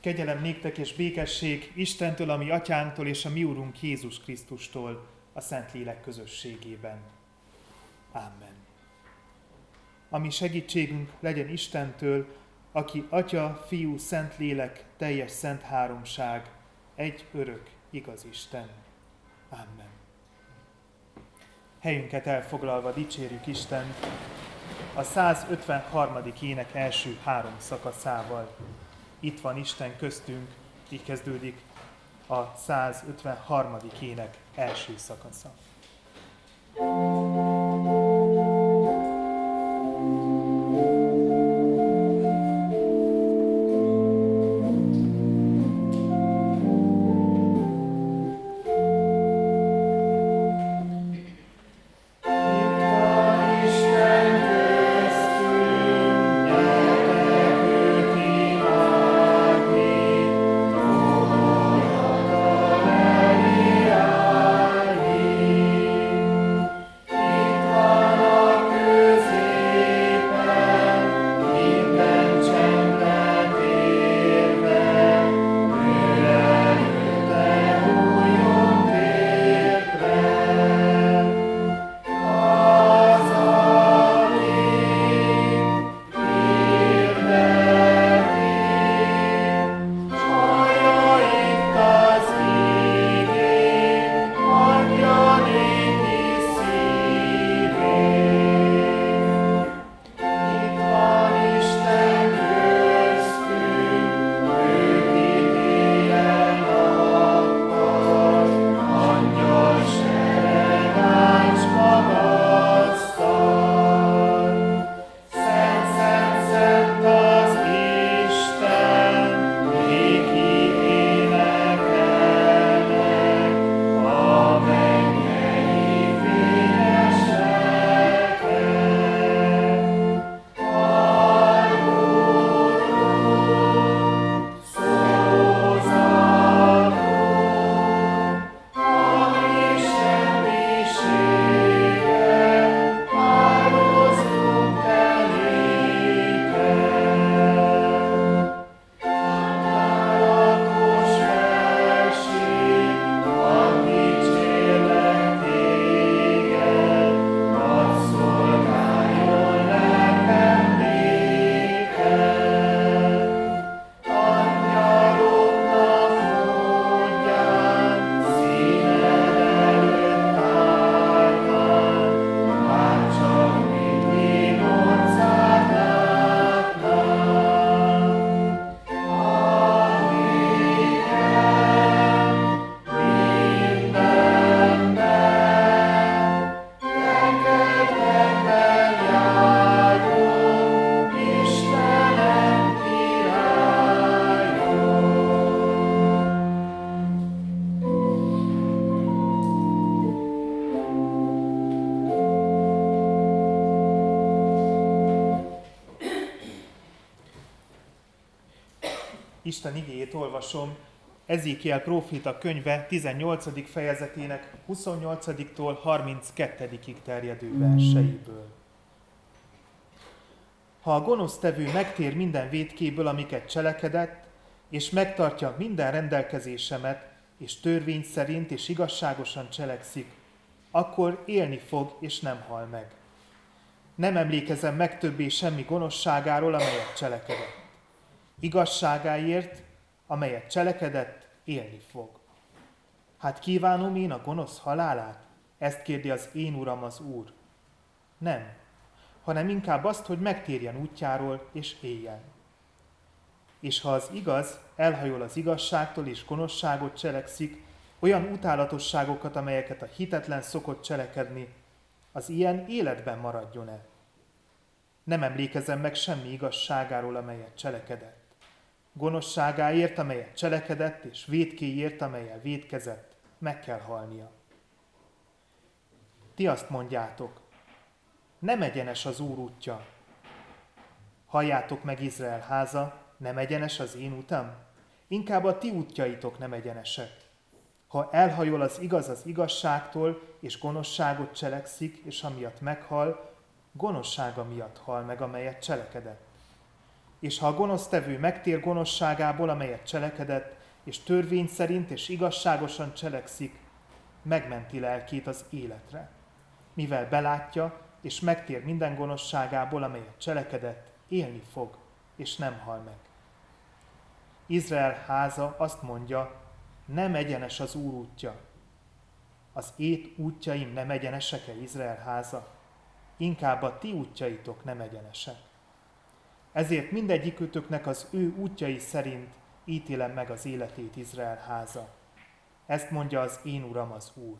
Kegyelem néktek és békesség Istentől, ami atyánktól és a mi úrunk Jézus Krisztustól a Szentlélek közösségében. Amen. Ami segítségünk legyen Istentől, aki Atya, Fiú, Szentlélek, teljes szent háromság, egy örök, igaz Isten. Amen. Helyünket elfoglalva dicsérjük Isten a 153. ének első három szakaszával. Itt van Isten köztünk, így kezdődik a 153. ének első szakasza. thank you Isten igéjét olvasom Ezékiel próféta könyve 18. fejezetének 28-tól 32-ig terjedő verseiből. Ha a gonosztevő megtér minden védkéből, amiket cselekedett, és megtartja minden rendelkezésemet, és törvény szerint és igazságosan cselekszik, akkor élni fog, és nem hal meg. Nem emlékezem meg többé semmi gonoszságáról, amelyet cselekedett igazságáért, amelyet cselekedett, élni fog. Hát kívánom én a gonosz halálát? Ezt kérdi az én uram az Úr. Nem, hanem inkább azt, hogy megtérjen útjáról és éljen. És ha az igaz elhajol az igazságtól és gonoszságot cselekszik, olyan utálatosságokat, amelyeket a hitetlen szokott cselekedni, az ilyen életben maradjon-e? Nem emlékezem meg semmi igazságáról, amelyet cselekedett gonoszságáért, amelyet cselekedett, és védkéért, amelyel védkezett, meg kell halnia. Ti azt mondjátok, nem egyenes az Úr útja. Halljátok meg Izrael háza, nem egyenes az én utam? Inkább a ti útjaitok nem egyenesek. Ha elhajol az igaz az igazságtól, és gonoszságot cselekszik, és amiatt meghal, gonoszsága miatt hal meg, amelyet cselekedett és ha a gonosztevő megtér gonoszságából, amelyet cselekedett, és törvény szerint és igazságosan cselekszik, megmenti lelkét az életre. Mivel belátja, és megtér minden gonoszságából, amelyet cselekedett, élni fog, és nem hal meg. Izrael háza azt mondja, nem egyenes az Úr útja. Az ét útjaim nem egyenesek-e, Izrael háza? Inkább a ti útjaitok nem egyenesek. Ezért mindegyikőtöknek az ő útjai szerint ítélem meg az életét Izrael háza. Ezt mondja az én uram az Úr.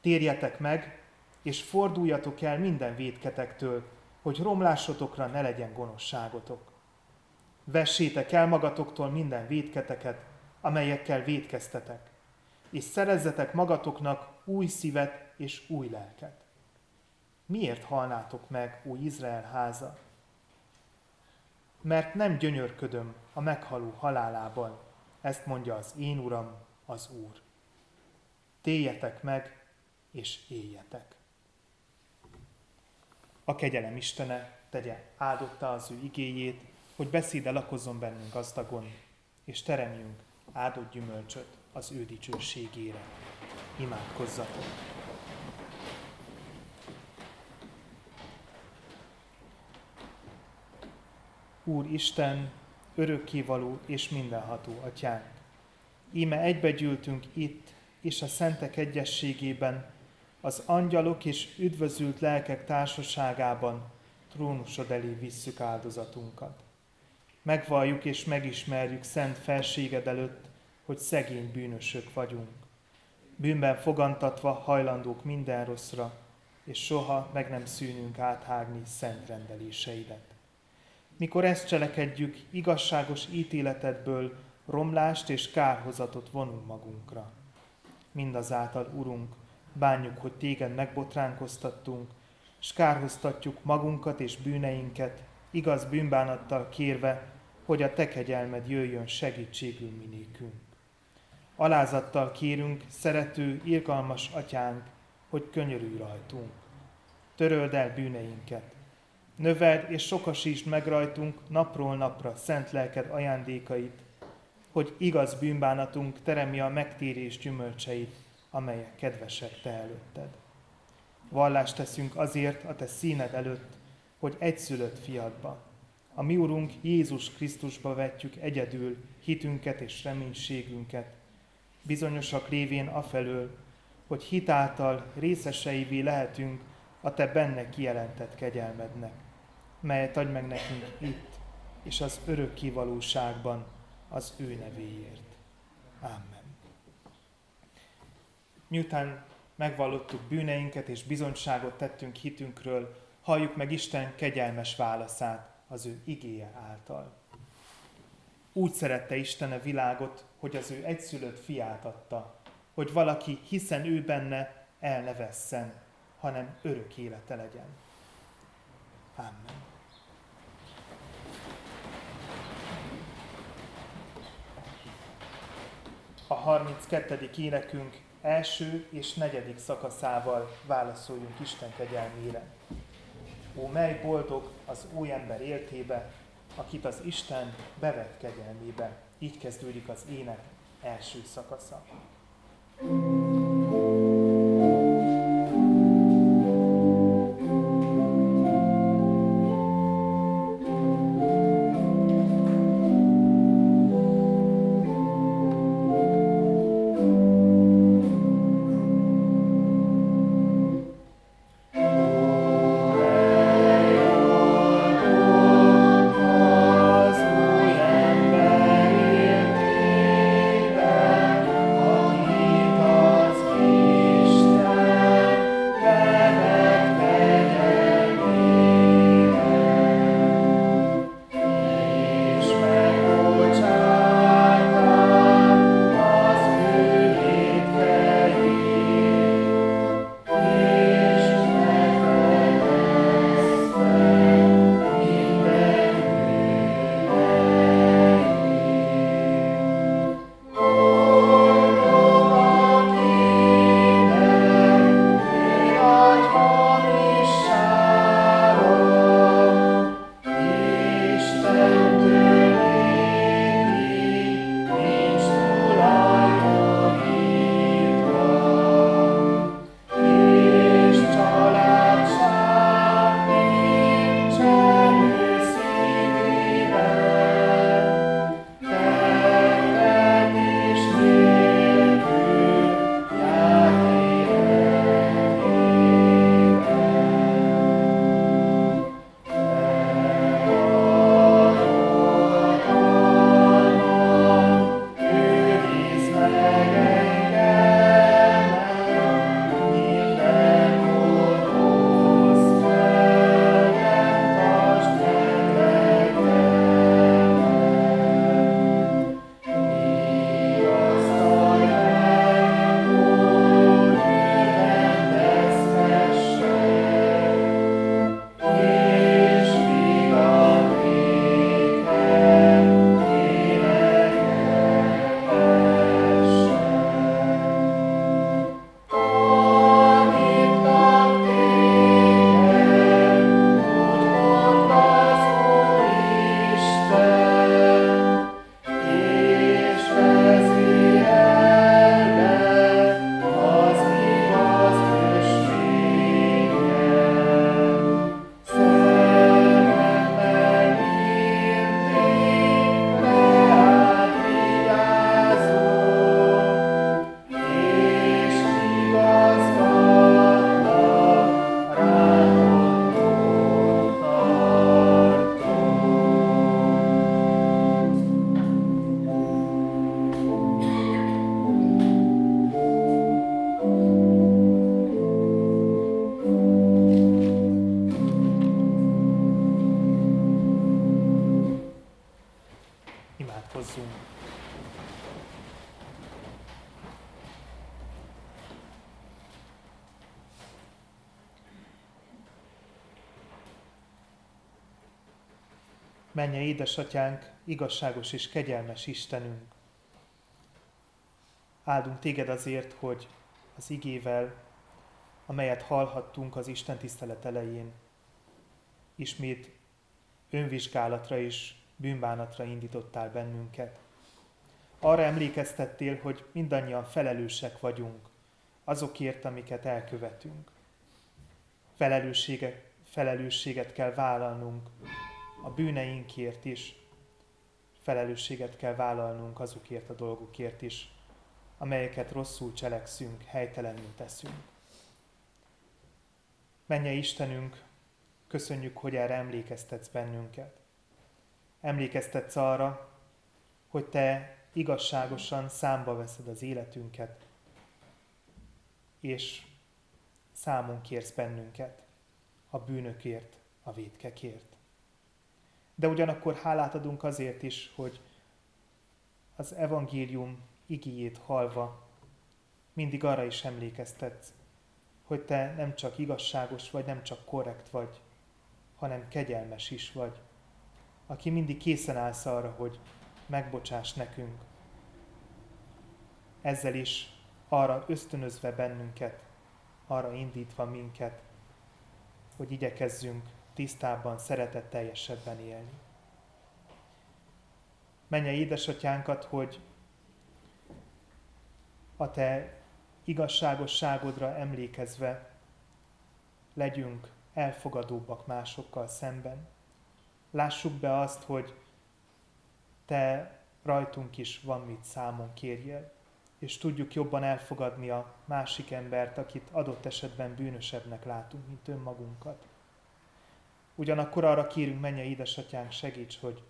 Térjetek meg, és forduljatok el minden védketektől, hogy romlásotokra ne legyen gonoszságotok. Vessétek el magatoktól minden védketeket, amelyekkel védkeztetek, és szerezzetek magatoknak új szívet és új lelket. Miért halnátok meg, új Izrael háza? Mert nem gyönyörködöm a meghaló halálában, ezt mondja az én Uram, az Úr. Téljetek meg, és éljetek. A kegyelem Istene tegye áldotta az ő igéjét, hogy beszéde lakozzon bennünk gazdagon, és teremjünk áldott gyümölcsöt az ő dicsőségére. Imádkozzatok! Úr Isten, örökkévaló és mindenható atyánk. Íme egybegyűltünk itt, és a szentek egyességében, az angyalok és üdvözült lelkek társaságában trónusod elé visszük áldozatunkat. Megvalljuk és megismerjük szent felséged előtt, hogy szegény bűnösök vagyunk. Bűnben fogantatva hajlandók minden rosszra, és soha meg nem szűnünk áthágni szent rendeléseidet. Mikor ezt cselekedjük, igazságos ítéletedből romlást és kárhozatot vonunk magunkra. Mindazáltal, Urunk, bánjuk, hogy téged megbotránkoztattunk, és kárhoztatjuk magunkat és bűneinket, igaz bűnbánattal kérve, hogy a te kegyelmed jöjjön segítségül minékünk. Alázattal kérünk, szerető, irgalmas atyánk, hogy könyörülj rajtunk. Töröld el bűneinket. Növeld és sokasítsd meg rajtunk napról napra szent lelked ajándékait, hogy igaz bűnbánatunk teremje a megtérés gyümölcseit, amelyek kedvesek te előtted. Vallást teszünk azért a te színed előtt, hogy egyszülött fiadba, a mi Urunk Jézus Krisztusba vetjük egyedül hitünket és reménységünket, bizonyosak révén afelől, hogy hitáltal részeseivé lehetünk a Te benne kijelentett kegyelmednek, melyet adj meg nekünk itt, és az örök kivalóságban az ő nevéért. Amen. Miután megvallottuk bűneinket és bizonyságot tettünk hitünkről, halljuk meg Isten kegyelmes válaszát az ő igéje által. Úgy szerette Isten a világot, hogy az ő egyszülött fiát adta, hogy valaki, hiszen ő benne, el ne vesszen, hanem örök élete legyen. Amen. A 32. énekünk első és negyedik szakaszával válaszoljunk Isten kegyelmére. Ó, mely boldog az új ember éltébe, akit az Isten bevett kegyelmébe. Így kezdődik az ének első szakasza. Menje édesatyánk, igazságos és kegyelmes Istenünk! Áldunk téged azért, hogy az igével, amelyet hallhattunk az Isten tisztelet elején, ismét önvizsgálatra és bűnbánatra indítottál bennünket. Arra emlékeztettél, hogy mindannyian felelősek vagyunk azokért, amiket elkövetünk. Felelősséget, felelősséget kell vállalnunk a bűneinkért is, felelősséget kell vállalnunk azokért a dolgokért is, amelyeket rosszul cselekszünk, helytelenül teszünk. Menje Istenünk, köszönjük, hogy erre emlékeztetsz bennünket. Emlékeztetsz arra, hogy Te igazságosan számba veszed az életünket, és számon kérsz bennünket a bűnökért, a védkekért. De ugyanakkor hálát adunk azért is, hogy az evangélium igéjét halva mindig arra is emlékeztetsz, hogy te nem csak igazságos vagy, nem csak korrekt vagy, hanem kegyelmes is vagy, aki mindig készen állsz arra, hogy megbocsáss nekünk. Ezzel is arra ösztönözve bennünket, arra indítva minket, hogy igyekezzünk tisztában, szeretetteljesebben élni. Menje édesatyánkat, hogy a te igazságosságodra emlékezve legyünk elfogadóbbak másokkal szemben. Lássuk be azt, hogy te rajtunk is van mit számon kérjél, és tudjuk jobban elfogadni a másik embert, akit adott esetben bűnösebbnek látunk, mint önmagunkat. Ugyanakkor arra kérünk, menje édesatyánk, segíts, hogy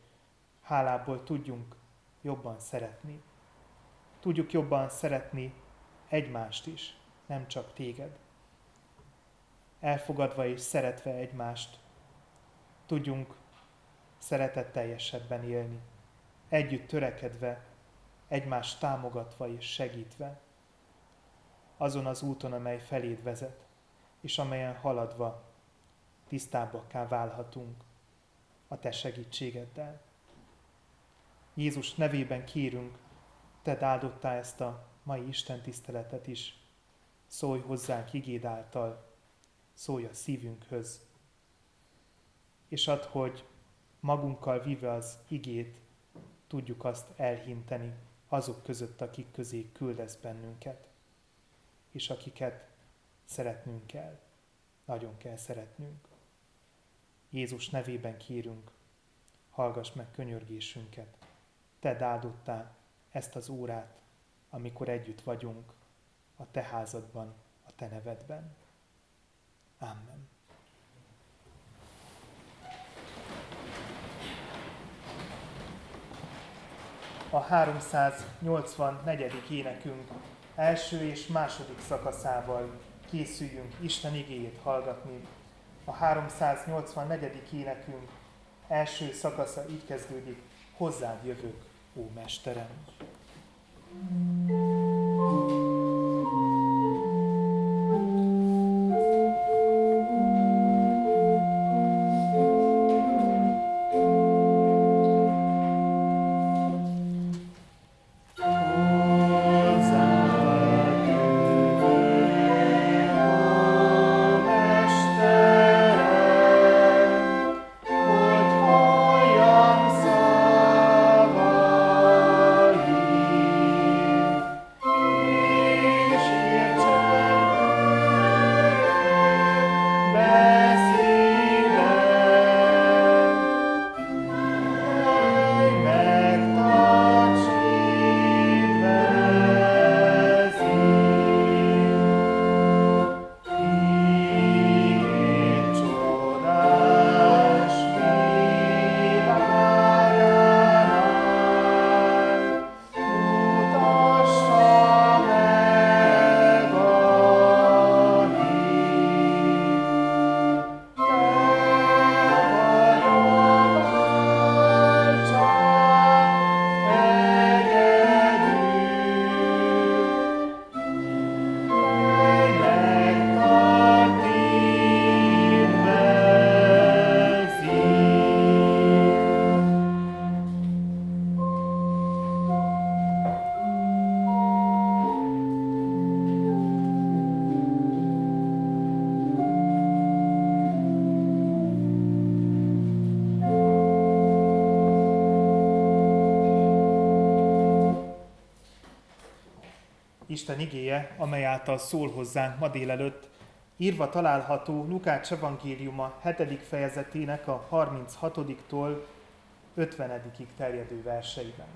hálából tudjunk jobban szeretni. Tudjuk jobban szeretni egymást is, nem csak téged. Elfogadva és szeretve egymást, tudjunk szeretetteljesebben élni, együtt törekedve, egymást támogatva és segítve, azon az úton, amely feléd vezet, és amelyen haladva tisztábbakká válhatunk a Te segítségeddel. Jézus nevében kérünk, Te áldottál ezt a mai Isten tiszteletet is. Szólj hozzánk igéd által, szólj a szívünkhöz, és add, hogy magunkkal vive az igét, tudjuk azt elhinteni azok között, akik közé küldesz bennünket, és akiket szeretnünk kell, nagyon kell szeretnünk. Jézus nevében kérünk, hallgass meg könyörgésünket. Te áldottál ezt az órát, amikor együtt vagyunk a Te házadban, a Te nevedben. Amen. A 384. énekünk első és második szakaszával készüljünk Isten igéjét hallgatni, a 384. énekünk első szakasza így kezdődik, hozzád jövök, ó Mesterem. thank Isten igéje, amely által szól hozzánk ma délelőtt, írva található Lukács evangéliuma 7. fejezetének a 36-tól 50 terjedő verseiben.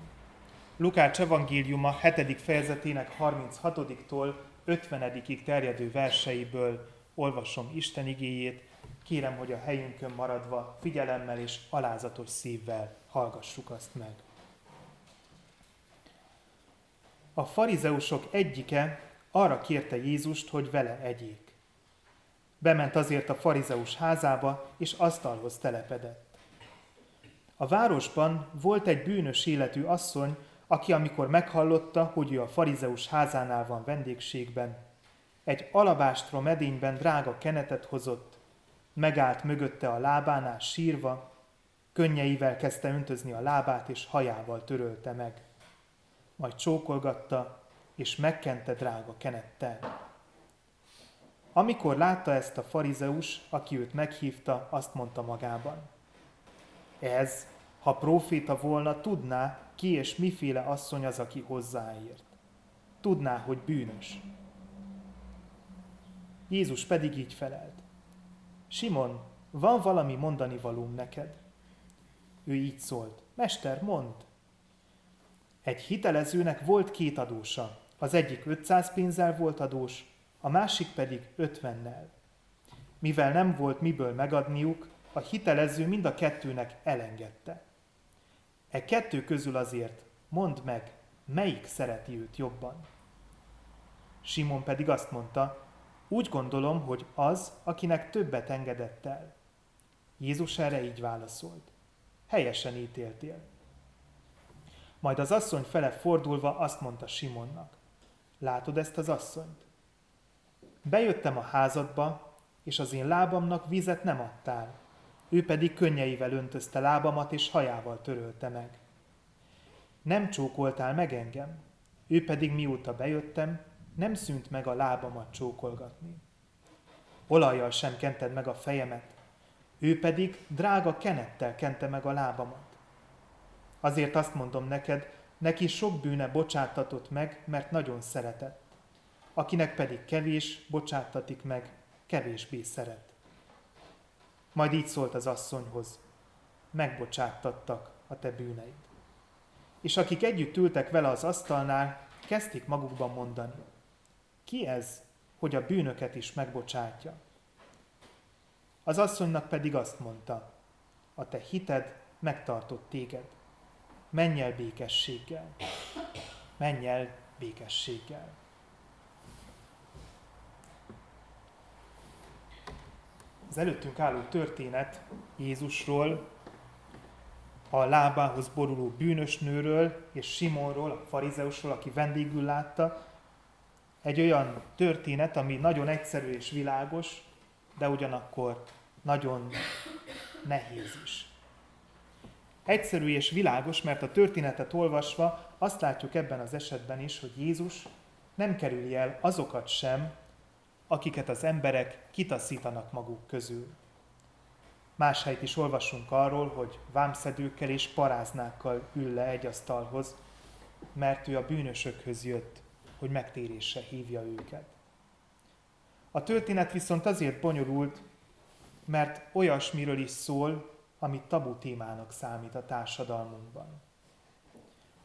Lukács evangéliuma 7. fejezetének 36-tól 50 terjedő verseiből olvasom Isten igéjét, kérem, hogy a helyünkön maradva figyelemmel és alázatos szívvel hallgassuk azt meg. A farizeusok egyike arra kérte Jézust, hogy vele egyék. Bement azért a farizeus házába, és asztalhoz telepedett. A városban volt egy bűnös életű asszony, aki amikor meghallotta, hogy ő a farizeus házánál van vendégségben, egy alabástra medényben drága kenetet hozott, megállt mögötte a lábánál sírva, könnyeivel kezdte öntözni a lábát, és hajával törölte meg. Majd csókolgatta, és megkente drága kenettel. Amikor látta ezt a farizeus, aki őt meghívta, azt mondta magában. Ez, ha proféta volna, tudná, ki és miféle asszony az, aki hozzáért. Tudná, hogy bűnös. Jézus pedig így felelt. Simon, van valami mondani valóm neked? Ő így szólt. Mester, mond. Egy hitelezőnek volt két adósa. Az egyik 500 pénzzel volt adós, a másik pedig 50-nel. Mivel nem volt miből megadniuk, a hitelező mind a kettőnek elengedte. E kettő közül azért mondd meg, melyik szereti őt jobban. Simon pedig azt mondta, úgy gondolom, hogy az, akinek többet engedett el. Jézus erre így válaszolt. Helyesen ítéltél. Majd az asszony fele fordulva azt mondta Simonnak. Látod ezt az asszonyt? Bejöttem a házadba, és az én lábamnak vizet nem adtál. Ő pedig könnyeivel öntözte lábamat, és hajával törölte meg. Nem csókoltál meg engem, ő pedig mióta bejöttem, nem szűnt meg a lábamat csókolgatni. Olajjal sem kented meg a fejemet, ő pedig drága kenettel kente meg a lábamat. Azért azt mondom neked, neki sok bűne bocsáttatott meg, mert nagyon szeretett. Akinek pedig kevés, bocsáttatik meg, kevésbé szeret. Majd így szólt az asszonyhoz, megbocsáttattak a te bűneid. És akik együtt ültek vele az asztalnál, kezdték magukban mondani, ki ez, hogy a bűnöket is megbocsátja? Az asszonynak pedig azt mondta, a te hited megtartott téged. Menj el békességgel. Menj el békességgel. Az előttünk álló történet Jézusról, a lábához boruló bűnös nőről és Simonról, a farizeusról, aki vendégül látta, egy olyan történet, ami nagyon egyszerű és világos, de ugyanakkor nagyon nehéz is. Egyszerű és világos, mert a történetet olvasva azt látjuk ebben az esetben is, hogy Jézus nem kerüli el azokat sem, akiket az emberek kitaszítanak maguk közül. Más helyt is olvasunk arról, hogy vámszedőkkel és paráznákkal ül le egy asztalhoz, mert ő a bűnösökhöz jött, hogy megtérésre hívja őket. A történet viszont azért bonyolult, mert olyasmiről is szól, ami tabu témának számít a társadalmunkban.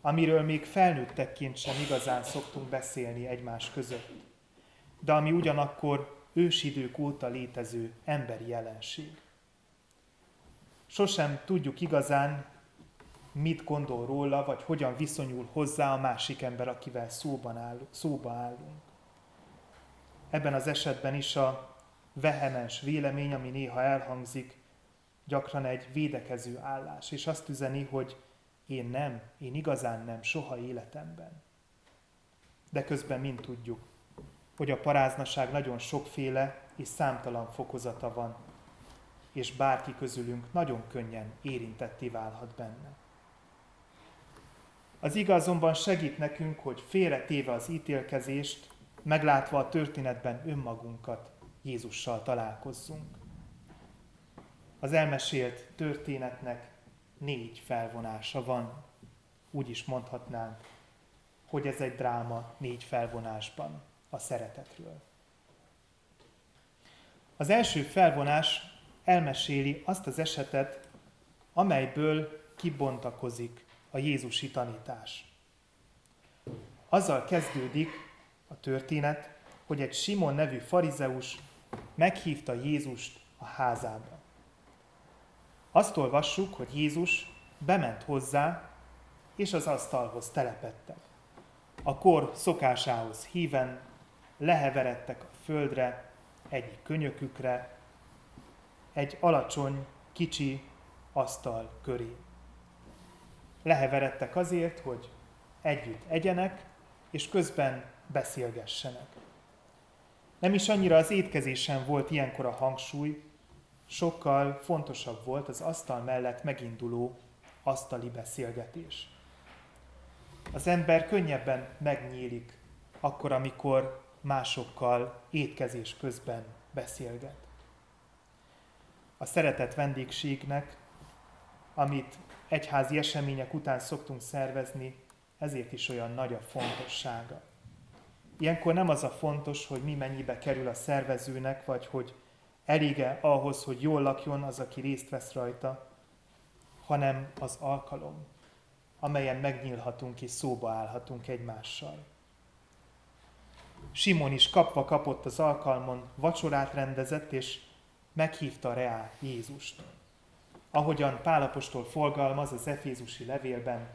Amiről még felnőttekként sem igazán szoktunk beszélni egymás között, de ami ugyanakkor ősidők óta létező emberi jelenség. Sosem tudjuk igazán, mit gondol róla, vagy hogyan viszonyul hozzá a másik ember, akivel szóban állunk, szóba állunk. Ebben az esetben is a vehemens vélemény, ami néha elhangzik, gyakran egy védekező állás, és azt üzeni, hogy én nem, én igazán nem, soha életemben. De közben mind tudjuk, hogy a paráznaság nagyon sokféle és számtalan fokozata van, és bárki közülünk nagyon könnyen érintetté válhat benne. Az igazonban segít nekünk, hogy félretéve az ítélkezést, meglátva a történetben önmagunkat, Jézussal találkozzunk. Az elmesélt történetnek négy felvonása van, úgy is mondhatnánk. hogy ez egy dráma négy felvonásban a szeretetről. Az első felvonás elmeséli azt az esetet, amelyből kibontakozik a Jézusi tanítás. Azzal kezdődik a történet, hogy egy Simon nevű farizeus meghívta Jézust a házába. Azt olvassuk, hogy Jézus bement hozzá, és az asztalhoz telepettek. A kor szokásához híven leheveredtek a földre, egyik könyökükre, egy alacsony, kicsi asztal köré. Leheveredtek azért, hogy együtt egyenek, és közben beszélgessenek. Nem is annyira az étkezésen volt ilyenkor a hangsúly, sokkal fontosabb volt az asztal mellett meginduló asztali beszélgetés. Az ember könnyebben megnyílik akkor, amikor másokkal étkezés közben beszélget. A szeretett vendégségnek, amit egyházi események után szoktunk szervezni, ezért is olyan nagy a fontossága. Ilyenkor nem az a fontos, hogy mi mennyibe kerül a szervezőnek, vagy hogy elége ahhoz, hogy jól lakjon az, aki részt vesz rajta, hanem az alkalom, amelyen megnyílhatunk és szóba állhatunk egymással. Simon is kapva kapott az alkalmon, vacsorát rendezett, és meghívta reá Jézust. Ahogyan Pálapostól forgalmaz az Efézusi levélben,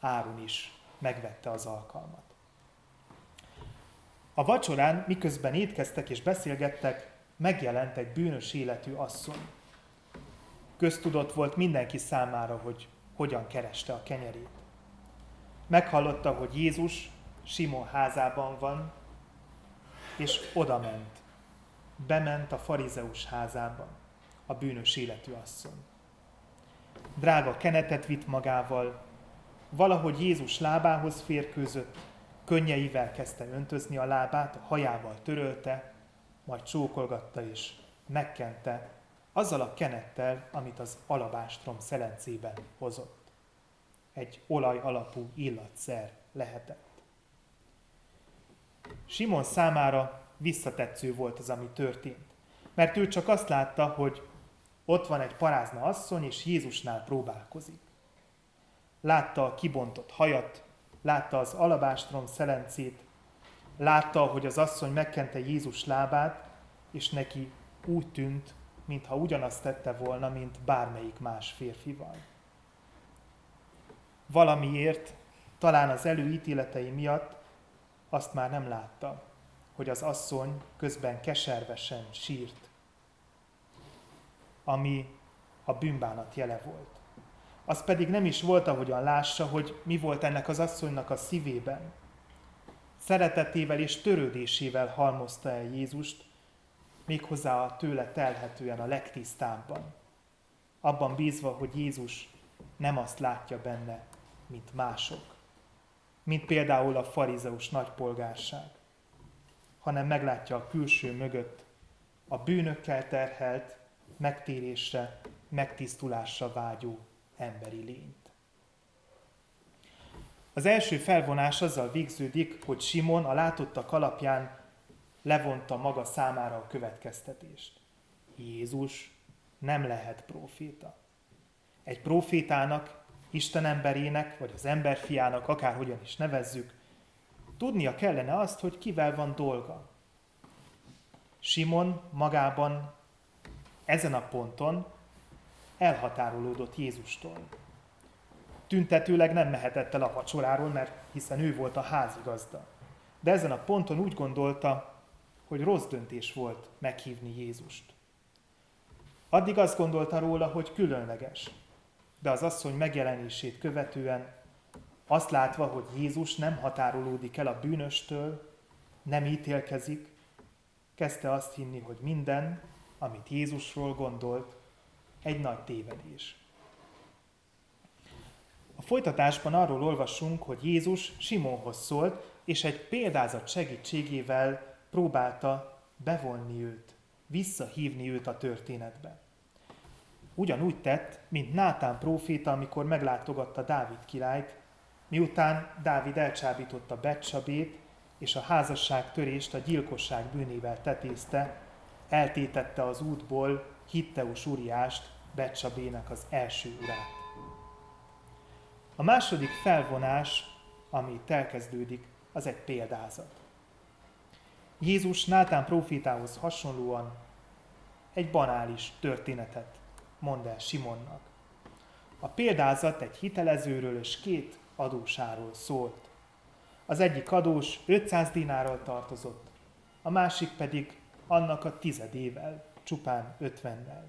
Áron is megvette az alkalmat. A vacsorán, miközben étkeztek és beszélgettek, megjelent egy bűnös életű asszony. Köztudott volt mindenki számára, hogy hogyan kereste a kenyerét. Meghallotta, hogy Jézus Simon házában van, és oda ment. Bement a farizeus házába, a bűnös életű asszony. Drága kenetet vitt magával, valahogy Jézus lábához férkőzött, könnyeivel kezdte öntözni a lábát, hajával törölte, majd csókolgatta és megkente, azzal a kenettel, amit az alabástrom szelencében hozott. Egy olaj alapú illatszer lehetett. Simon számára visszatetsző volt az, ami történt. Mert ő csak azt látta, hogy ott van egy parázna asszony, és Jézusnál próbálkozik. Látta a kibontott hajat, látta az alabástrom szelencét, látta, hogy az asszony megkente Jézus lábát, és neki úgy tűnt, mintha ugyanazt tette volna, mint bármelyik más férfival. Valamiért, talán az előítéletei miatt azt már nem látta, hogy az asszony közben keservesen sírt, ami a bűnbánat jele volt. Az pedig nem is volt, ahogyan lássa, hogy mi volt ennek az asszonynak a szívében. Szeretetével és törődésével halmozta el Jézust, méghozzá a tőle telhetően a legtisztábban. Abban bízva, hogy Jézus nem azt látja benne, mint mások, mint például a farizeus nagypolgárság, hanem meglátja a külső mögött a bűnökkel terhelt, megtérésre, megtisztulásra vágyó emberi lényt. Az első felvonás azzal végződik, hogy Simon a látottak alapján levonta maga számára a következtetést. Jézus nem lehet próféta. Egy profétának, Isten emberének, vagy az emberfiának, akárhogyan is nevezzük, tudnia kellene azt, hogy kivel van dolga. Simon magában ezen a ponton elhatárolódott Jézustól. Tüntetőleg nem mehetett el a vacsoráról, mert hiszen ő volt a házigazda. De ezen a ponton úgy gondolta, hogy rossz döntés volt meghívni Jézust. Addig azt gondolta róla, hogy különleges, de az asszony megjelenését követően azt látva, hogy Jézus nem határolódik el a bűnöstől, nem ítélkezik, kezdte azt hinni, hogy minden, amit Jézusról gondolt, egy nagy tévedés. A folytatásban arról olvasunk, hogy Jézus Simonhoz szólt, és egy példázat segítségével próbálta bevonni őt, visszahívni őt a történetbe. Ugyanúgy tett, mint Nátán próféta, amikor meglátogatta Dávid királyt, Miután Dávid elcsábította Becsabét, és a házasság törést a gyilkosság bűnével tetézte, eltétette az útból Hitteus Uriást, Becsabének az első urát. A második felvonás, ami elkezdődik, az egy példázat. Jézus Nátán profétához hasonlóan egy banális történetet mond el Simonnak. A példázat egy hitelezőről és két adósáról szólt. Az egyik adós 500 dinárral tartozott, a másik pedig annak a tizedével, csupán 50-nel.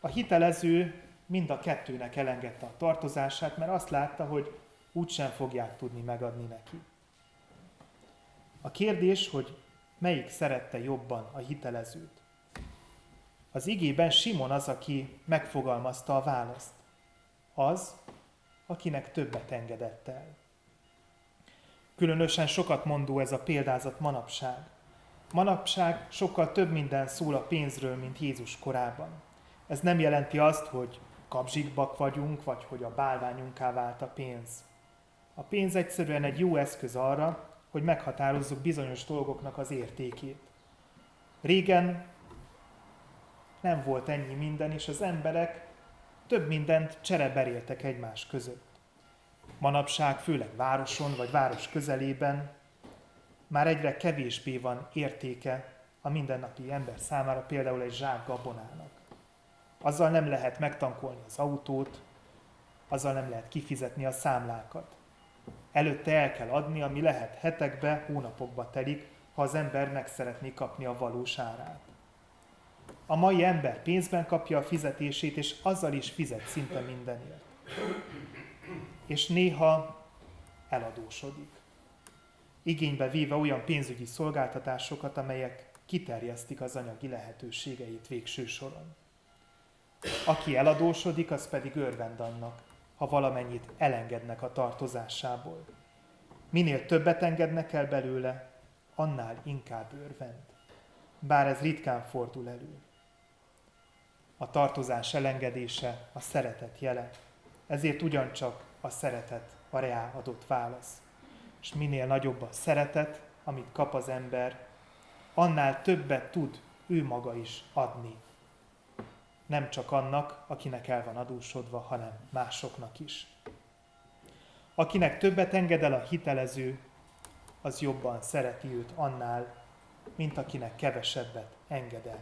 A hitelező mind a kettőnek elengedte a tartozását, mert azt látta, hogy úgysem fogják tudni megadni neki. A kérdés, hogy melyik szerette jobban a hitelezőt. Az igében Simon az, aki megfogalmazta a választ. Az, akinek többet engedett el. Különösen sokat mondó ez a példázat manapság. Manapság sokkal több minden szól a pénzről, mint Jézus korában. Ez nem jelenti azt, hogy kapzsikbak vagyunk, vagy hogy a bálványunká vált a pénz. A pénz egyszerűen egy jó eszköz arra, hogy meghatározzuk bizonyos dolgoknak az értékét. Régen nem volt ennyi minden, és az emberek több mindent csereberéltek egymás között. Manapság, főleg városon vagy város közelében már egyre kevésbé van értéke a mindennapi ember számára például egy zsák gabonának. Azzal nem lehet megtankolni az autót, azzal nem lehet kifizetni a számlákat. Előtte el kell adni, ami lehet hetekbe, hónapokba telik, ha az ember meg szeretné kapni a valós árát. A mai ember pénzben kapja a fizetését, és azzal is fizet szinte mindenért. És néha eladósodik. Igénybe véve olyan pénzügyi szolgáltatásokat, amelyek kiterjesztik az anyagi lehetőségeit végső soron. Aki eladósodik, az pedig örvend annak, ha valamennyit elengednek a tartozásából. Minél többet engednek el belőle, annál inkább örvend. Bár ez ritkán fordul elő. A tartozás elengedése a szeretet jele, ezért ugyancsak a szeretet a reá adott válasz. És minél nagyobb a szeretet, amit kap az ember, annál többet tud ő maga is adni nem csak annak, akinek el van adósodva, hanem másoknak is. Akinek többet enged el a hitelező, az jobban szereti őt annál, mint akinek kevesebbet enged el.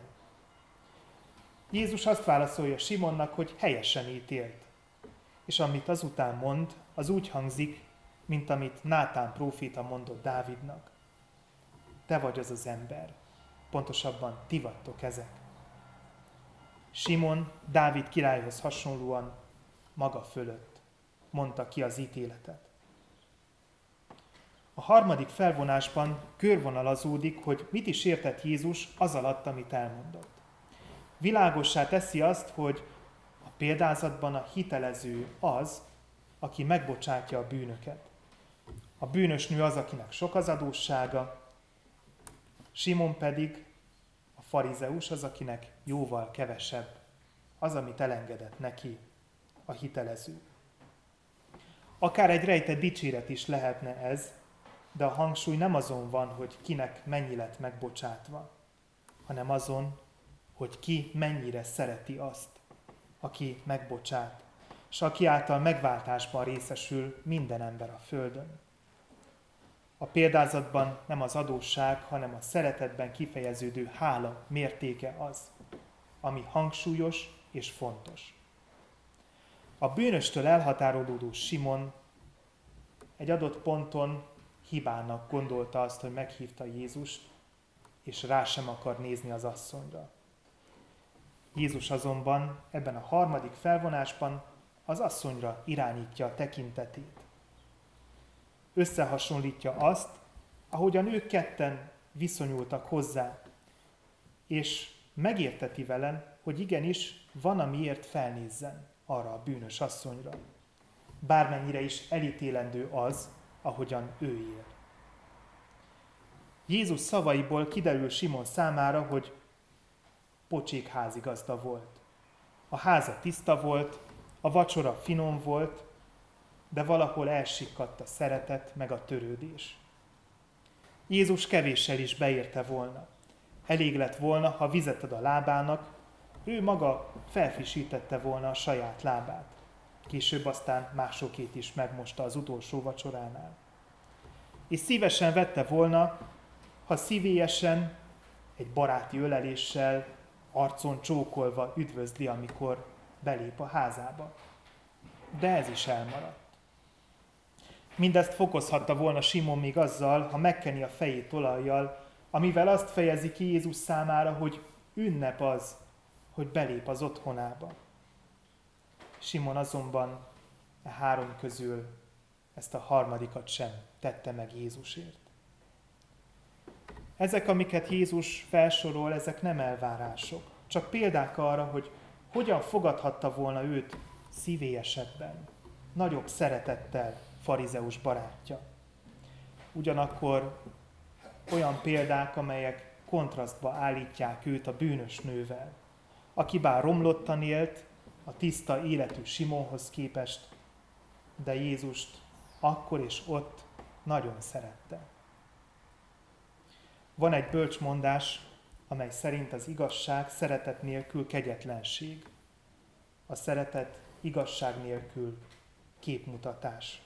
Jézus azt válaszolja Simonnak, hogy helyesen ítélt. És amit azután mond, az úgy hangzik, mint amit Nátán próféta mondott Dávidnak. Te vagy az az ember. Pontosabban ti vagytok ezek. Simon Dávid királyhoz hasonlóan maga fölött mondta ki az ítéletet. A harmadik felvonásban körvonalazódik, hogy mit is értett Jézus az alatt, amit elmondott. Világossá teszi azt, hogy a példázatban a hitelező az, aki megbocsátja a bűnöket. A bűnös nő az, akinek sok az adóssága, Simon pedig farizeus az, akinek jóval kevesebb az, amit elengedett neki a hitelező. Akár egy rejtett dicséret is lehetne ez, de a hangsúly nem azon van, hogy kinek mennyi lett megbocsátva, hanem azon, hogy ki mennyire szereti azt, aki megbocsát, és aki által megváltásban részesül minden ember a földön. A példázatban nem az adósság, hanem a szeretetben kifejeződő hála mértéke az, ami hangsúlyos és fontos. A bűnöstől elhatárolódó Simon egy adott ponton hibának gondolta azt, hogy meghívta Jézust, és rá sem akar nézni az asszonyra. Jézus azonban ebben a harmadik felvonásban az asszonyra irányítja a tekintetét összehasonlítja azt, ahogyan ők ketten viszonyultak hozzá, és megérteti velem, hogy igenis van, amiért felnézzen arra a bűnös asszonyra. Bármennyire is elítélendő az, ahogyan ő él. Jézus szavaiból kiderül Simon számára, hogy pocsék házigazda volt. A háza tiszta volt, a vacsora finom volt, de valahol elsikkadt a szeretet meg a törődés. Jézus kevéssel is beérte volna. Elég lett volna, ha vizet ad a lábának, ő maga felfisítette volna a saját lábát. Később aztán másokét is megmosta az utolsó vacsoránál. És szívesen vette volna, ha szívélyesen, egy baráti öleléssel, arcon csókolva üdvözli, amikor belép a házába. De ez is elmaradt. Mindezt fokozhatta volna Simon még azzal, ha megkeni a fejét olajjal, amivel azt fejezi ki Jézus számára, hogy ünnep az, hogy belép az otthonába. Simon azonban a három közül ezt a harmadikat sem tette meg Jézusért. Ezek, amiket Jézus felsorol, ezek nem elvárások, csak példák arra, hogy hogyan fogadhatta volna őt szívélyesebben, nagyobb szeretettel farizeus barátja. Ugyanakkor olyan példák, amelyek kontrasztba állítják őt a bűnös nővel, aki bár romlottan élt, a tiszta életű Simonhoz képest, de Jézust akkor és ott nagyon szerette. Van egy bölcsmondás, amely szerint az igazság szeretet nélkül kegyetlenség, a szeretet igazság nélkül képmutatás.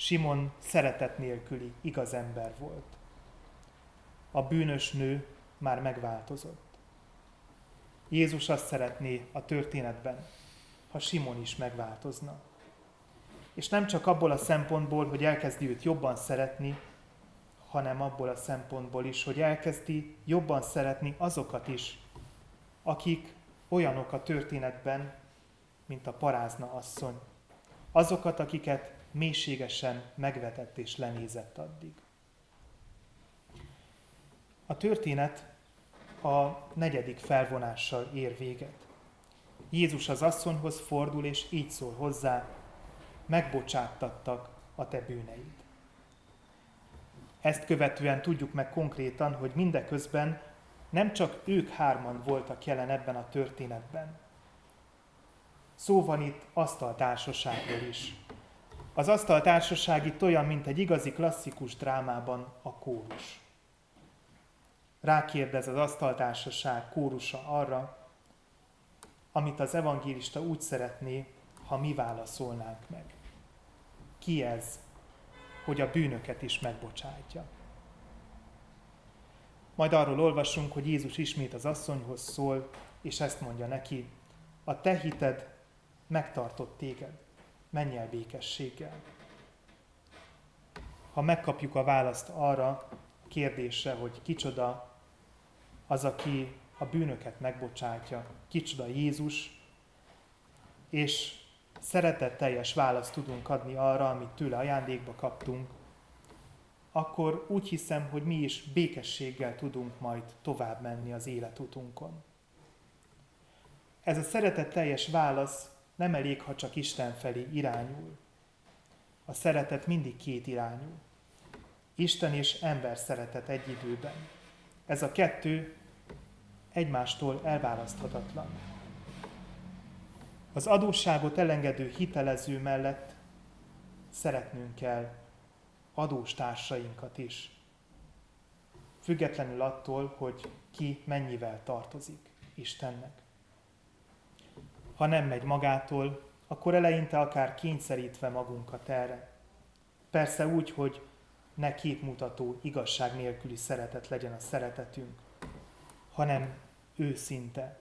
Simon szeretet nélküli igaz ember volt. A bűnös nő már megváltozott. Jézus azt szeretné a történetben, ha Simon is megváltozna. És nem csak abból a szempontból, hogy elkezdi őt jobban szeretni, hanem abból a szempontból is, hogy elkezdi jobban szeretni azokat is, akik olyanok a történetben, mint a parázna asszony. Azokat, akiket mélységesen megvetett és lenézett addig. A történet a negyedik felvonással ér véget. Jézus az asszonyhoz fordul, és így szól hozzá, megbocsáttattak a te bűneid. Ezt követően tudjuk meg konkrétan, hogy mindeközben nem csak ők hárman voltak jelen ebben a történetben. Szó van itt asztaltársaságról is. Az asztaltársaság itt olyan, mint egy igazi klasszikus drámában a kórus. Rákérdez az asztaltársaság kórusa arra, amit az evangélista úgy szeretné, ha mi válaszolnánk meg. Ki ez, hogy a bűnöket is megbocsátja? Majd arról olvasunk, hogy Jézus ismét az asszonyhoz szól, és ezt mondja neki, a te hited megtartott téged, menj el békességgel. Ha megkapjuk a választ arra kérdésre, hogy kicsoda az, aki a bűnöket megbocsátja, kicsoda Jézus, és szeretetteljes választ tudunk adni arra, amit tőle ajándékba kaptunk, akkor úgy hiszem, hogy mi is békességgel tudunk majd tovább menni az életutunkon. Ez a szeretetteljes válasz nem elég, ha csak Isten felé irányul. A szeretet mindig két irányú. Isten és ember szeretet egy időben. Ez a kettő egymástól elválaszthatatlan. Az adósságot elengedő hitelező mellett szeretnünk kell adóstársainkat is, függetlenül attól, hogy ki mennyivel tartozik Istennek. Ha nem megy magától, akkor eleinte akár kényszerítve magunkat erre. Persze úgy, hogy ne képmutató, igazság nélküli szeretet legyen a szeretetünk, hanem őszinte,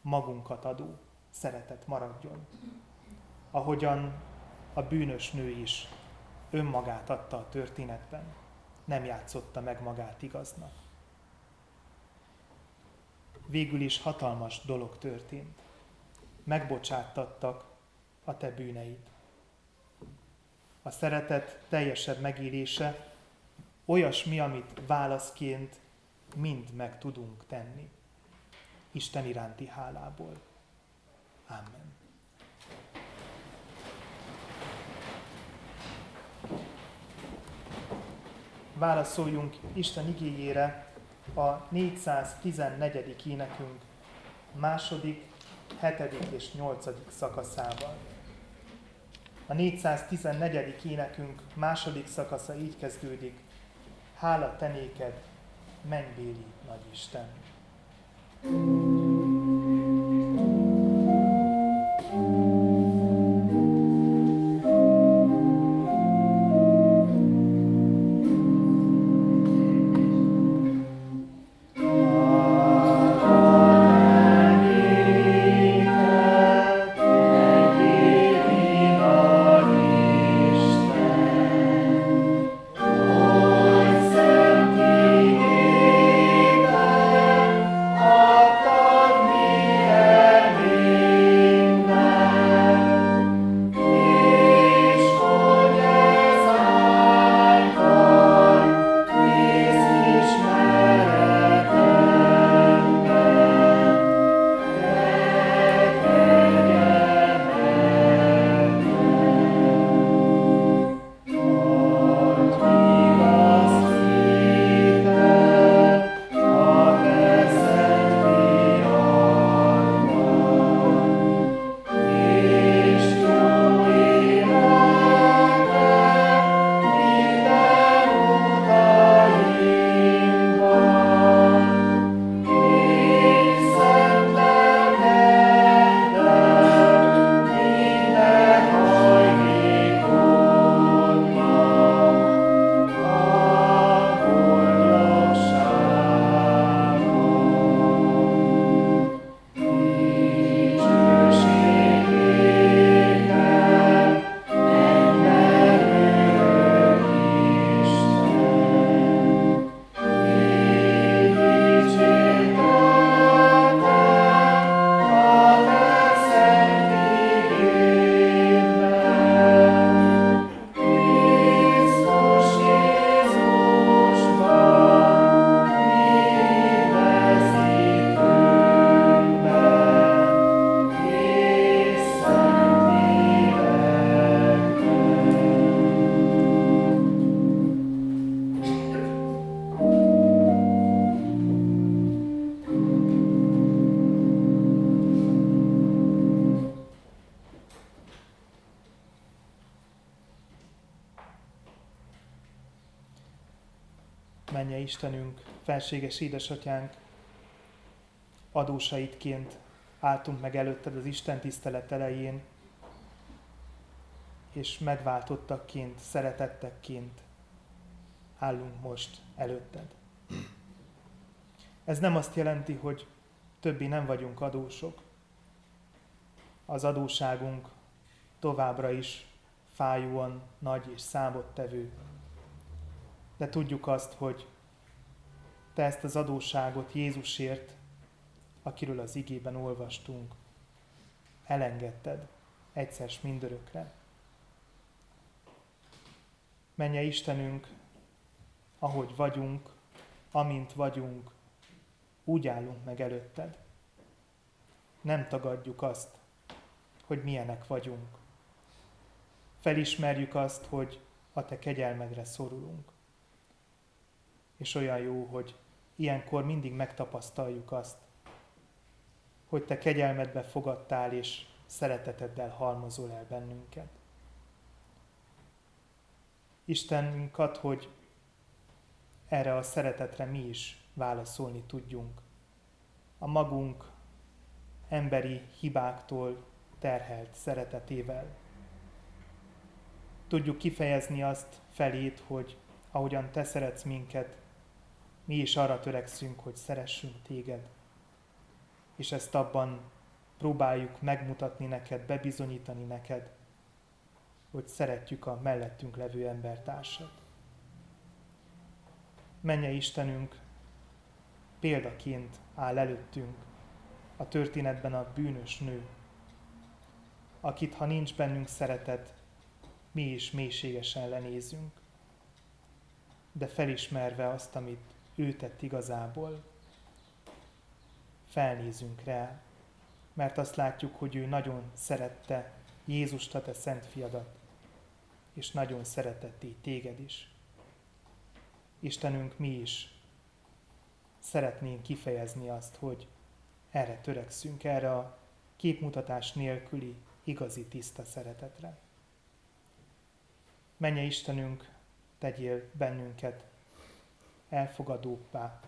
magunkat adó szeretet maradjon. Ahogyan a bűnös nő is önmagát adta a történetben, nem játszotta meg magát igaznak. Végül is hatalmas dolog történt. Megbocsáttattak a te bűneid. A szeretet teljesebb megélése olyasmi, amit válaszként mind meg tudunk tenni. Isten iránti hálából. Amen. Válaszoljunk Isten igéjére a 414. énekünk második, hetedik és nyolcadik szakaszával. A 414. énekünk második szakasza így kezdődik. Hála tenéked, mennybéli nagyisten. thank you felséges édesatyánk, adósaitként álltunk meg előtted az Isten tisztelet elején, és megváltottakként, szeretettekként állunk most előtted. Ez nem azt jelenti, hogy többi nem vagyunk adósok. Az adóságunk továbbra is fájóan nagy és számottevő. De tudjuk azt, hogy te ezt az adósságot Jézusért, akiről az igében olvastunk, elengedted egyszer mindörökre. Menje Istenünk, ahogy vagyunk, amint vagyunk, úgy állunk meg előtted. Nem tagadjuk azt, hogy milyenek vagyunk. Felismerjük azt, hogy a te kegyelmedre szorulunk. És olyan jó, hogy ilyenkor mindig megtapasztaljuk azt, hogy te kegyelmedbe fogadtál, és szereteteddel halmozol el bennünket. Istenünk ad, hogy erre a szeretetre mi is válaszolni tudjunk. A magunk emberi hibáktól terhelt szeretetével. Tudjuk kifejezni azt felét, hogy ahogyan te szeretsz minket, mi is arra törekszünk, hogy szeressünk téged, és ezt abban próbáljuk megmutatni neked, bebizonyítani neked, hogy szeretjük a mellettünk levő embertársat. Menje Istenünk, példaként áll előttünk a történetben a bűnös nő, akit, ha nincs bennünk szeretet, mi is mélységesen lenézünk, de felismerve azt, amit ő tett igazából. Felnézünk rá, mert azt látjuk, hogy ő nagyon szerette Jézust, a te szent fiadat, és nagyon szeretett így téged is. Istenünk, mi is szeretnénk kifejezni azt, hogy erre törekszünk, erre a képmutatás nélküli, igazi, tiszta szeretetre. Menje Istenünk, tegyél bennünket elfogadóbbá,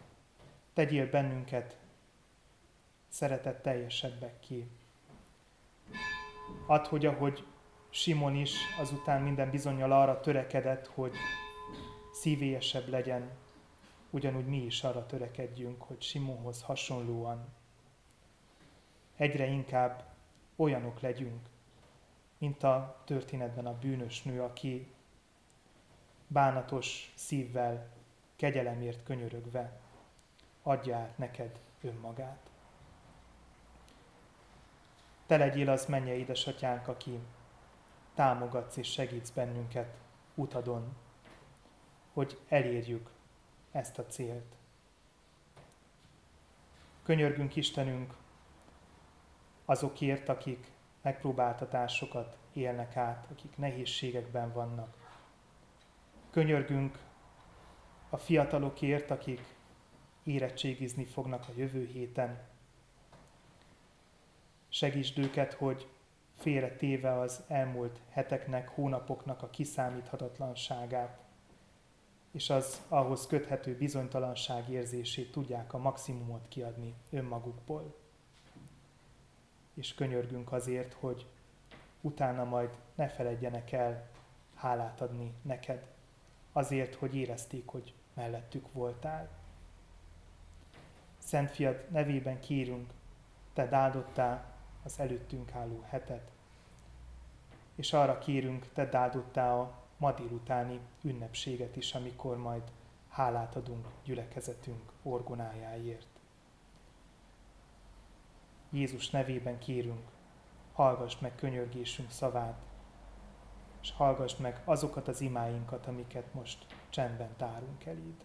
tegyél bennünket szeretet teljesebbek ki. Add, hogy ahogy Simon is azután minden bizonyal arra törekedett, hogy szívélyesebb legyen, ugyanúgy mi is arra törekedjünk, hogy Simonhoz hasonlóan egyre inkább olyanok legyünk, mint a történetben a bűnös nő, aki bánatos szívvel, kegyelemért könyörögve adja át neked önmagát. Te legyél az menje édesatyánk, aki támogatsz és segítsz bennünket utadon, hogy elérjük ezt a célt. Könyörgünk Istenünk azokért, akik megpróbáltatásokat élnek át, akik nehézségekben vannak. Könyörgünk a fiatalokért, akik érettségizni fognak a jövő héten. Segítsd őket, hogy félre téve az elmúlt heteknek, hónapoknak a kiszámíthatatlanságát, és az ahhoz köthető bizonytalanság érzését tudják a maximumot kiadni önmagukból. És könyörgünk azért, hogy utána majd ne feledjenek el hálát adni neked, azért, hogy érezték, hogy mellettük voltál. Szent Fiad nevében kérünk, te áldottál az előttünk álló hetet, és arra kérünk, te áldottál a ma délutáni ünnepséget is, amikor majd hálát adunk gyülekezetünk orgonájáért. Jézus nevében kérünk, hallgass meg könyörgésünk szavát, és hallgass meg azokat az imáinkat, amiket most csendben tárunk eléd.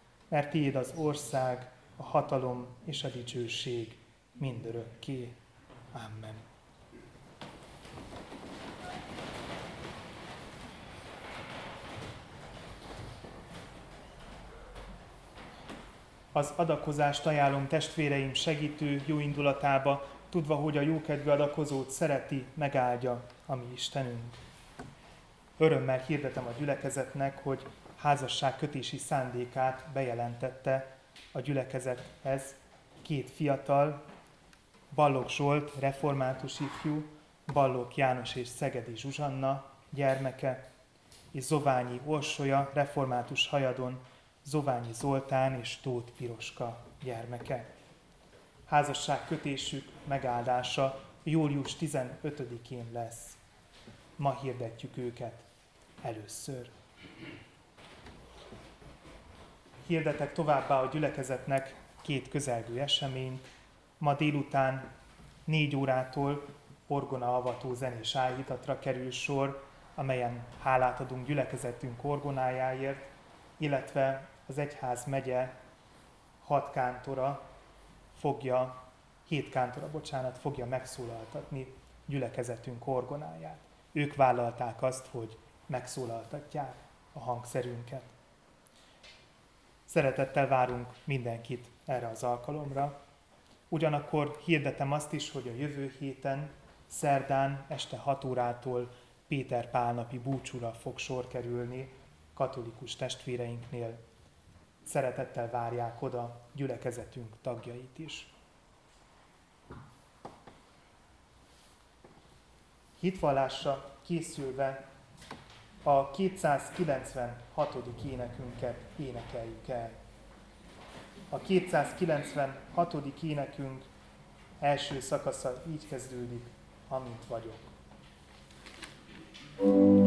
mert tiéd az ország, a hatalom és a dicsőség mindörökké. Amen. Az adakozást ajánlom testvéreim segítő jó indulatába, tudva, hogy a jókedvű adakozót szereti, megáldja a mi Istenünk. Örömmel hirdetem a gyülekezetnek, hogy házasság kötési szándékát bejelentette a gyülekezethez két fiatal, Ballok Zsolt, református ifjú, Ballok János és Szegedi Zsuzsanna gyermeke, és Zoványi Orsolya, református hajadon, Zoványi Zoltán és Tóth Piroska gyermeke. Házasság kötésük megáldása július 15-én lesz. Ma hirdetjük őket először hirdetek továbbá a gyülekezetnek két közelgő eseményt. Ma délután négy órától orgona avató zenés áhítatra kerül sor, amelyen hálát adunk gyülekezetünk orgonájáért, illetve az egyház megye hat kántora fogja, hét kántora, bocsánat, fogja megszólaltatni gyülekezetünk orgonáját. Ők vállalták azt, hogy megszólaltatják a hangszerünket. Szeretettel várunk mindenkit erre az alkalomra. Ugyanakkor hirdetem azt is, hogy a jövő héten, szerdán este 6 órától Péter Pálnapi búcsúra fog sor kerülni katolikus testvéreinknél. Szeretettel várják oda gyülekezetünk tagjait is. Hitvallásra készülve a 296. énekünket énekeljük el. A 296. énekünk első szakasza így kezdődik, amint vagyok. thank you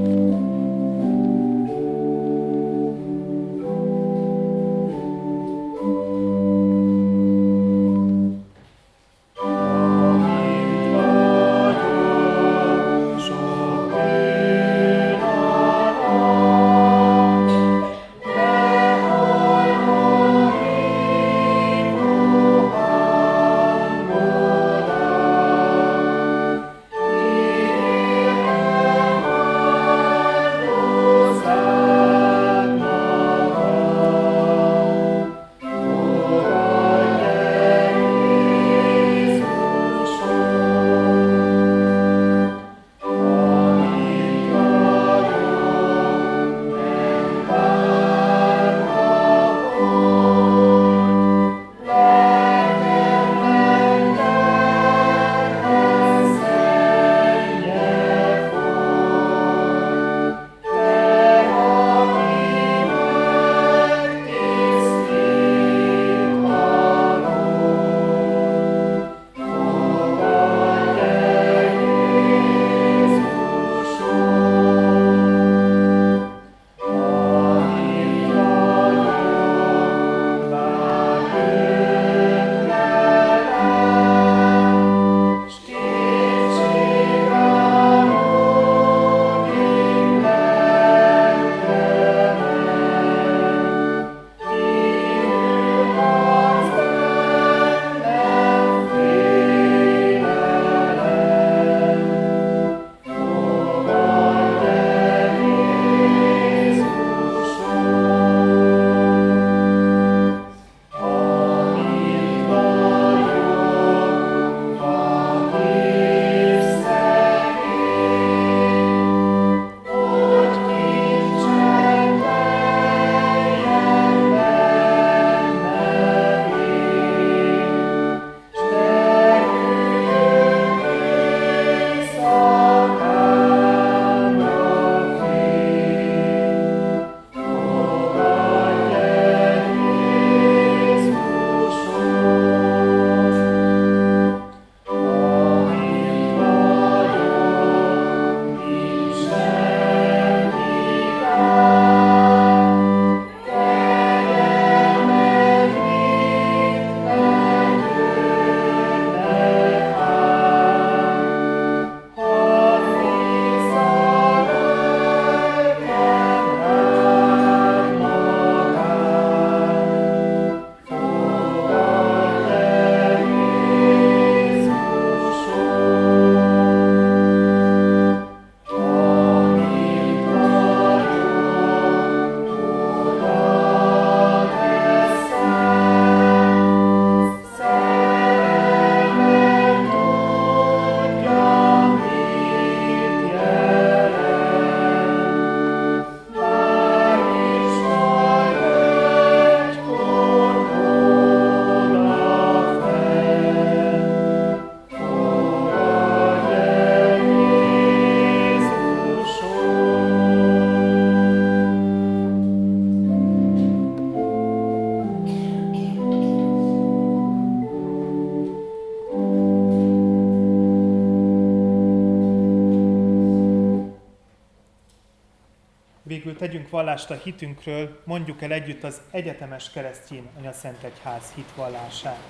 tegyünk vallást a hitünkről, mondjuk el együtt az egyetemes keresztjén Anya Szent Egyház hitvallását.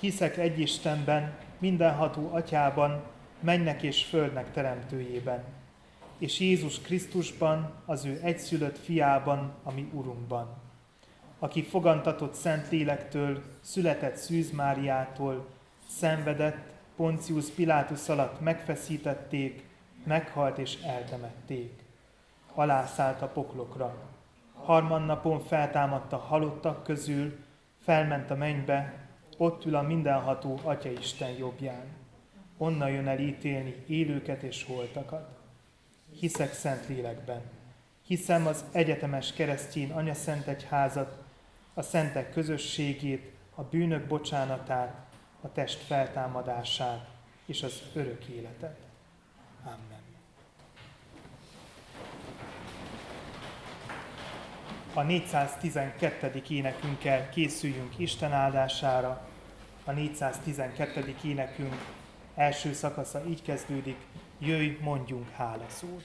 Hiszek egy Istenben, mindenható atyában, mennek és földnek teremtőjében, és Jézus Krisztusban, az ő egyszülött fiában, ami Urunkban, aki fogantatott Szent Lélektől, született Szűz Máriától, szenvedett, Poncius Pilátus alatt megfeszítették, meghalt és eltemették. Alászállt a poklokra. harmadnapon feltámadta halottak közül, felment a mennybe, ott ül a mindenható Atya Isten jobbján. Onnan jön el ítélni élőket és holtakat. Hiszek szent lélekben. Hiszem az egyetemes keresztjén Anya Szent Egyházat, a szentek közösségét, a bűnök bocsánatát, a test feltámadását és az örök életet. Amen. A 412. énekünkkel készüljünk Isten áldására. A 412. énekünk első szakasza így kezdődik, jöjj, mondjunk hálaszót.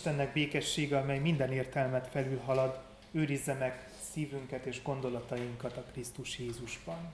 Istennek békessége, amely minden értelmet felülhalad, őrizze meg szívünket és gondolatainkat a Krisztus Jézusban.